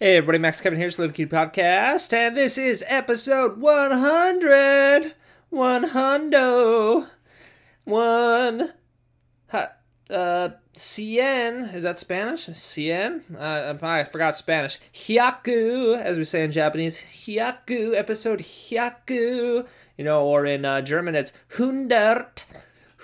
Hey everybody, Max Kevin here, Little Cute Podcast, and this is episode 100! One hundo! One... Ha, uh, cien, is that Spanish? Cien? Uh, I forgot Spanish. Hyaku, as we say in Japanese. Hyaku, episode Hyaku. You know, or in uh, German it's Hundert.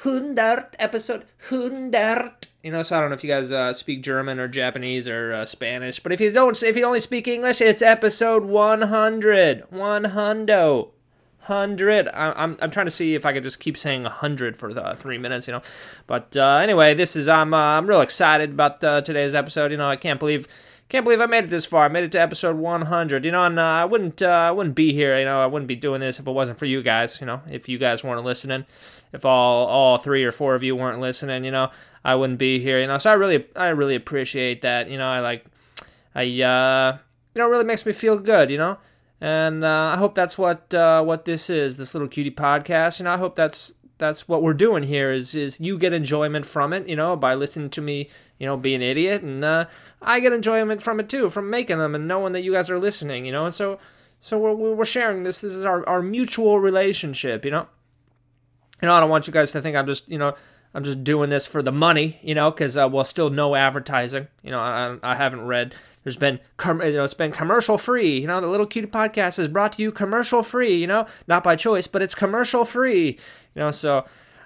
Hundert, episode Hundert. You know, so I don't know if you guys uh, speak German or Japanese or uh, Spanish, but if you don't, if you only speak English, it's episode 100. One hundo. Hundred. I'm I'm trying to see if I could just keep saying hundred for the three minutes, you know. But uh, anyway, this is I'm uh, I'm real excited about uh, today's episode. You know, I can't believe can't believe I made it this far. I made it to episode 100. You know, and uh, I wouldn't uh, I wouldn't be here. You know, I wouldn't be doing this if it wasn't for you guys. You know, if you guys weren't listening, if all all three or four of you weren't listening, you know, I wouldn't be here. You know, so I really I really appreciate that. You know, I like I uh you know it really makes me feel good. You know, and uh, I hope that's what uh, what this is. This little cutie podcast. You know, I hope that's that's what we're doing here. Is is you get enjoyment from it. You know, by listening to me. You know, be an idiot and. uh I get enjoyment from it too, from making them and knowing that you guys are listening, you know. And so, so we're we're sharing this. This is our our mutual relationship, you know. You know, I don't want you guys to think I'm just, you know, I'm just doing this for the money, you know, because uh, well, still no advertising. You know, I I haven't read. There's been, com- you know, it's been commercial free. You know, the Little Cutie podcast is brought to you commercial free. You know, not by choice, but it's commercial free. You know, so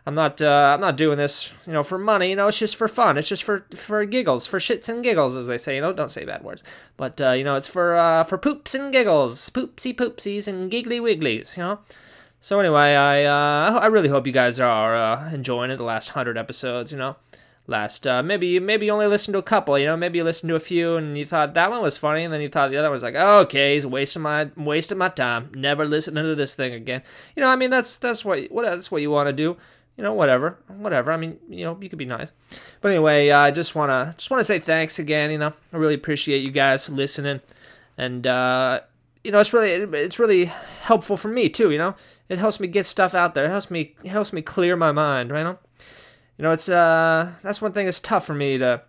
I'm not uh, I'm not doing this, you know, for money. You know, it's just for fun. It's just for for giggles, for shits and giggles, as they say. You know, don't say bad words. But uh, you know, it's for uh, for poops and giggles, poopsy poopsies and giggly wigglies. You know. So anyway, I uh, I really hope you guys are uh, enjoying it. The last hundred episodes, you know, last uh, maybe maybe you only listened to a couple. You know, maybe you listened to a few and you thought that one was funny, and then you thought the other one was like, oh, okay, he's wasting my wasting my time. Never listening to this thing again. You know, I mean, that's that's what what that's what you want to do you know, whatever, whatever. I mean, you know, you could be nice. But anyway, uh, I just wanna just wanna say thanks again. You know, I really appreciate you guys listening, and uh, you know, it's really it's really helpful for me too. You know, it helps me get stuff out there. It helps me it helps me clear my mind. Right? You know, you know, it's uh that's one thing that's tough for me to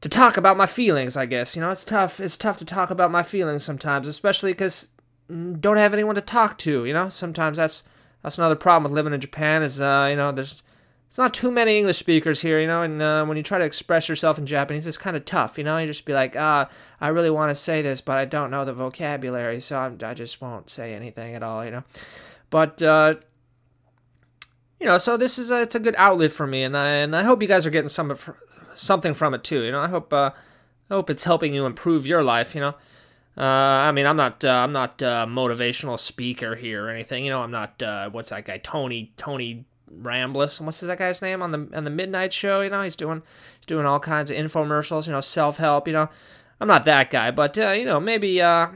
to talk about my feelings. I guess you know, it's tough. It's tough to talk about my feelings sometimes, especially because mm, don't have anyone to talk to. You know, sometimes that's that's another problem with living in Japan is uh, you know there's it's not too many English speakers here, you know, and uh, when you try to express yourself in Japanese, it's kind of tough, you know. You just be like, ah, I really want to say this, but I don't know the vocabulary, so I'm, i just won't say anything at all, you know. But uh, you know, so this is a, it's a good outlet for me, and I and I hope you guys are getting some of, something from it too. You know, I hope uh, I hope it's helping you improve your life. You know, uh, I mean, I'm not, uh, I'm not a motivational speaker here or anything. You know, I'm not, uh, what's that guy, Tony, Tony Rambliss. What's that guy's name on the on the midnight show? You know, he's doing, he's doing all kinds of infomercials. You know, self help. You know, I'm not that guy, but uh, you know, maybe, uh,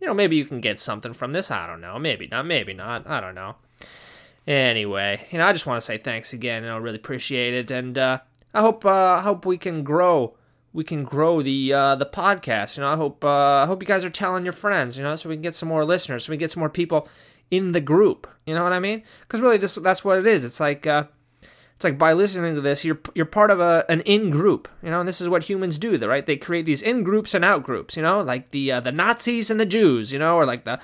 you know, maybe you can get something from this. I don't know. Maybe not. Maybe not. I don't know. Anyway, you know, I just want to say thanks again. You know, really appreciate it, and uh, I hope, uh, I hope we can grow we can grow the uh, the podcast. You know, I hope uh, I hope you guys are telling your friends. You know, so we can get some more listeners, so we can get some more people in the group. You know what I mean? Because really, this that's what it is. It's like uh, it's like by listening to this, you're you're part of a an in group. You know, and this is what humans do, right? They create these in groups and out groups. You know, like the uh, the Nazis and the Jews. You know, or like the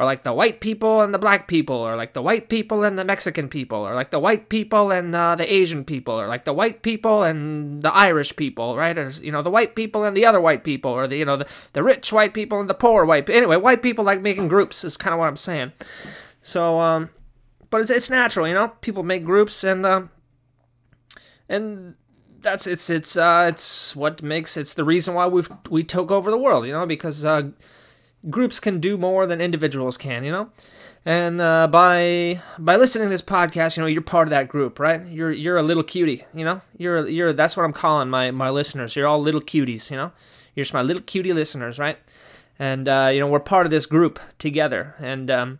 or like the white people and the black people, or like the white people and the Mexican people, or like the white people and uh, the Asian people, or like the white people and the Irish people, right? Or you know, the white people and the other white people, or the you know the, the rich white people and the poor white. People. Anyway, white people like making groups is kind of what I'm saying. So, um, but it's it's natural, you know. People make groups and uh, and that's it's it's uh it's what makes it's the reason why we've we took over the world, you know, because uh groups can do more than individuals can, you know. And uh, by by listening to this podcast, you know you're part of that group, right? You're you're a little cutie, you know. You're you're that's what I'm calling my my listeners. You're all little cuties, you know. You're just my little cutie listeners, right? And uh, you know we're part of this group together, and um,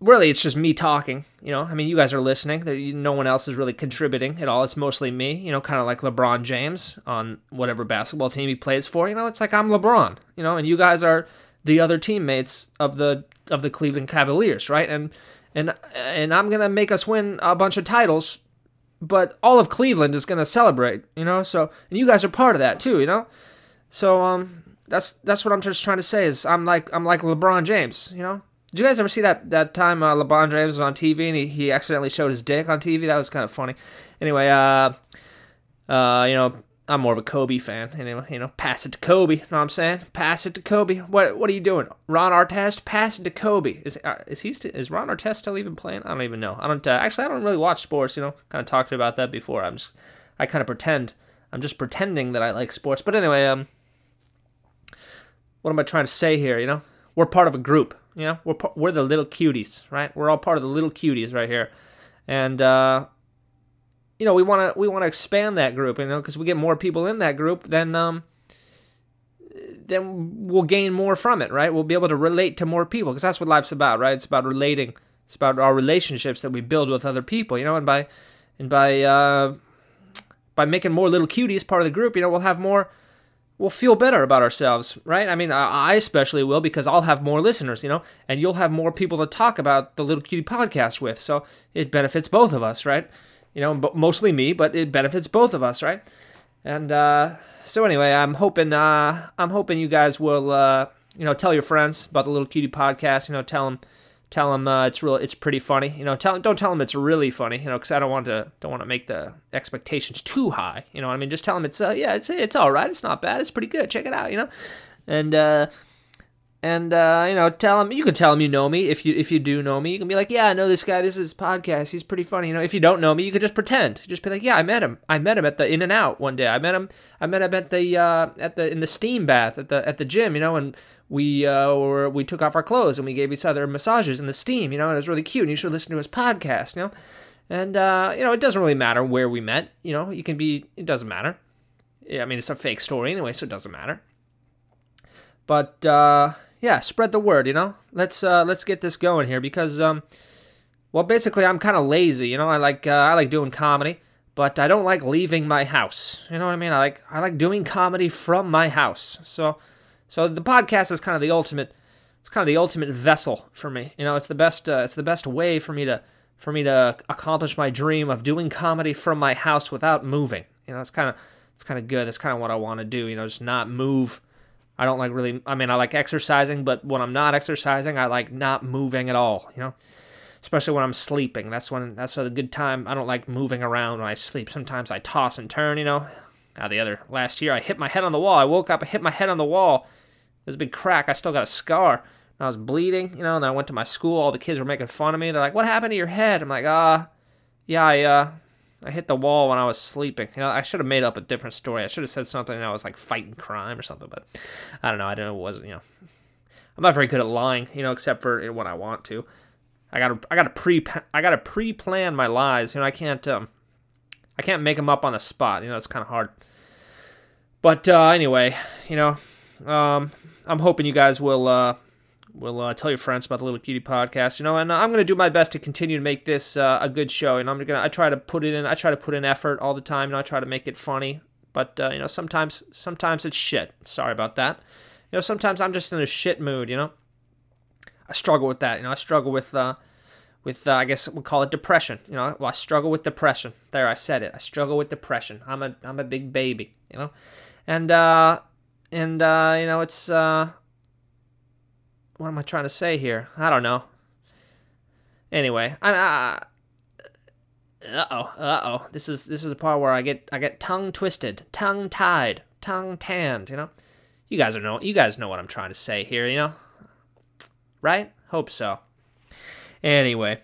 really it's just me talking you know i mean you guys are listening no one else is really contributing at all it's mostly me you know kind of like lebron james on whatever basketball team he plays for you know it's like i'm lebron you know and you guys are the other teammates of the of the cleveland cavaliers right and and and i'm gonna make us win a bunch of titles but all of Cleveland is to celebrate, you know. So and you guys are part of that too, you know. So um, that's that's what I'm just trying to say is I'm like I'm like LeBron James, you know. Did you guys ever see that that time uh, LeBron James was on TV and he, he accidentally showed his dick on TV? That was kind of funny. Anyway, uh, uh, you know, I'm more of a Kobe fan. Anyway, you know, pass it to Kobe. You know what I'm saying? Pass it to Kobe. What What are you doing, Ron Artest? Pass it to Kobe. Is uh, is he is Ron Artest still even playing? I don't even know. I don't uh, actually. I don't really watch sports. You know, kind of talked about that before. I'm just I kind of pretend. I'm just pretending that I like sports. But anyway, um, what am I trying to say here? You know, we're part of a group. You know, we're we're the little cuties, right? We're all part of the little cuties right here, and uh, you know, we want to we want to expand that group, you know, because we get more people in that group, then um, then we'll gain more from it, right? We'll be able to relate to more people because that's what life's about, right? It's about relating. It's about our relationships that we build with other people, you know, and by and by uh, by making more little cuties part of the group, you know, we'll have more. We'll feel better about ourselves, right? I mean, I especially will because I'll have more listeners, you know, and you'll have more people to talk about the Little Cutie podcast with. So it benefits both of us, right? you know, mostly me, but it benefits both of us, right? And uh, so anyway, I'm hoping uh, I'm hoping you guys will uh, you know tell your friends about the Little Cutie podcast. You know, tell them tell them uh, it's real it's pretty funny. You know, tell don't tell them it's really funny. You know, because I don't want to don't want to make the expectations too high. You know, I mean, just tell them it's uh, yeah, it's it's all right. It's not bad. It's pretty good. Check it out. You know, and uh, and uh, you know, tell him you can tell him you know me if you if you do know me. You can be like, yeah, I know this guy. This is podcast. He's pretty funny. You know, if you don't know me, you could just pretend. Just be like, yeah, I met him. I met him at the In-N-Out one day. I met him. I met him at the uh, at the in the steam bath at the at the gym. You know, and we uh, were, we took off our clothes and we gave each other massages in the steam. You know, and it was really cute. And you should listen to his podcast. You know, and uh, you know, it doesn't really matter where we met. You know, you can be. It doesn't matter. Yeah, I mean, it's a fake story anyway, so it doesn't matter. But uh, yeah, spread the word. You know, let's uh, let's get this going here because um, well, basically I'm kind of lazy. You know, I like uh, I like doing comedy, but I don't like leaving my house. You know what I mean? I like I like doing comedy from my house. So so the podcast is kind of the ultimate. It's kind of the ultimate vessel for me. You know, it's the best. Uh, it's the best way for me to for me to accomplish my dream of doing comedy from my house without moving. You know, it's kind of it's kind of good. That's kind of what I want to do. You know, just not move I don't like really, I mean, I like exercising, but when I'm not exercising, I like not moving at all, you know? Especially when I'm sleeping. That's when, that's a good time. I don't like moving around when I sleep. Sometimes I toss and turn, you know? Now, the other, last year, I hit my head on the wall. I woke up, I hit my head on the wall. There's a big crack. I still got a scar. I was bleeding, you know, and I went to my school. All the kids were making fun of me. They're like, what happened to your head? I'm like, ah, uh, yeah, I, uh, I hit the wall when I was sleeping. You know, I should have made up a different story. I should have said something I was like fighting crime or something, but I don't know. I don't know. It wasn't, you know. I'm not very good at lying, you know, except for when I want to. I gotta, I gotta pre, I gotta pre-plan my lies. You know, I can't, um, I can't make them up on the spot. You know, it's kind of hard. But uh, anyway, you know, um, I'm hoping you guys will uh, will uh, tell your friends about the Little Cutie podcast. You know, and I'm going to do my best to continue to make this uh, a good show. And I'm gonna I try to put it in. I try to put in effort all the time. Know, I try to make it funny. But uh, you know, sometimes sometimes it's shit. Sorry about that. You know, sometimes I'm just in a shit mood. You know, I struggle with that. You know, I struggle with uh, with uh, I guess we'll call it depression. You know, well, I struggle with depression. There, I said it. I struggle with depression. I'm a I'm a big baby. You know, and uh, and uh, you know, it's uh what am I trying to say here? I don't know. Anyway, I uh, uh oh, uh oh. This is this is the part where I get I get tongue twisted, tongue tied, tongue tanned. You know, you guys are know you guys know what I'm trying to say here. You know, right? Hope so. Anyway,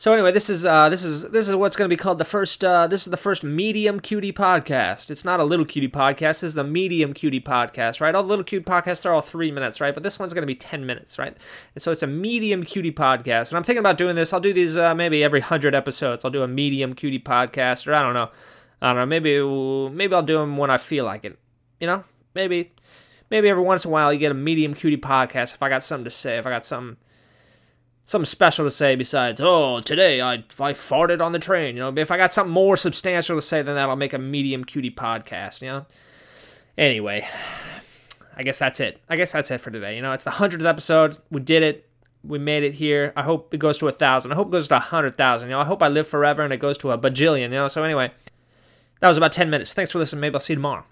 so anyway, this is uh, this is this is what's going to be called the first. Uh, this is the first medium cutie podcast. It's not a little cutie podcast. This is the medium cutie podcast, right? All little cute podcasts are all three minutes, right? But this one's going to be ten minutes, right? And so it's a medium cutie podcast. And I'm thinking about doing this. I'll do these uh, maybe every hundred episodes. I'll do a medium cutie podcast, or I don't know. I don't know. Maybe maybe I'll do them when I feel like it. You know, maybe maybe every once in a while you get a medium cutie podcast. If I got something to say, if I got something something special to say besides, oh, today I, I farted on the train. You know, if I got something more substantial to say than that, I'll make a medium cutie podcast, you know? Anyway, I guess that's it. I guess that's it for today. You know, it's the 100th episode. We did it. we made it here. I hope it goes to a thousand. I hope it goes to a hundred thousand. You know, I hope I live forever and it goes to a bajillion. You know. So anyway, that was about ten minutes. Thanks for listening. Maybe I'll see you tomorrow.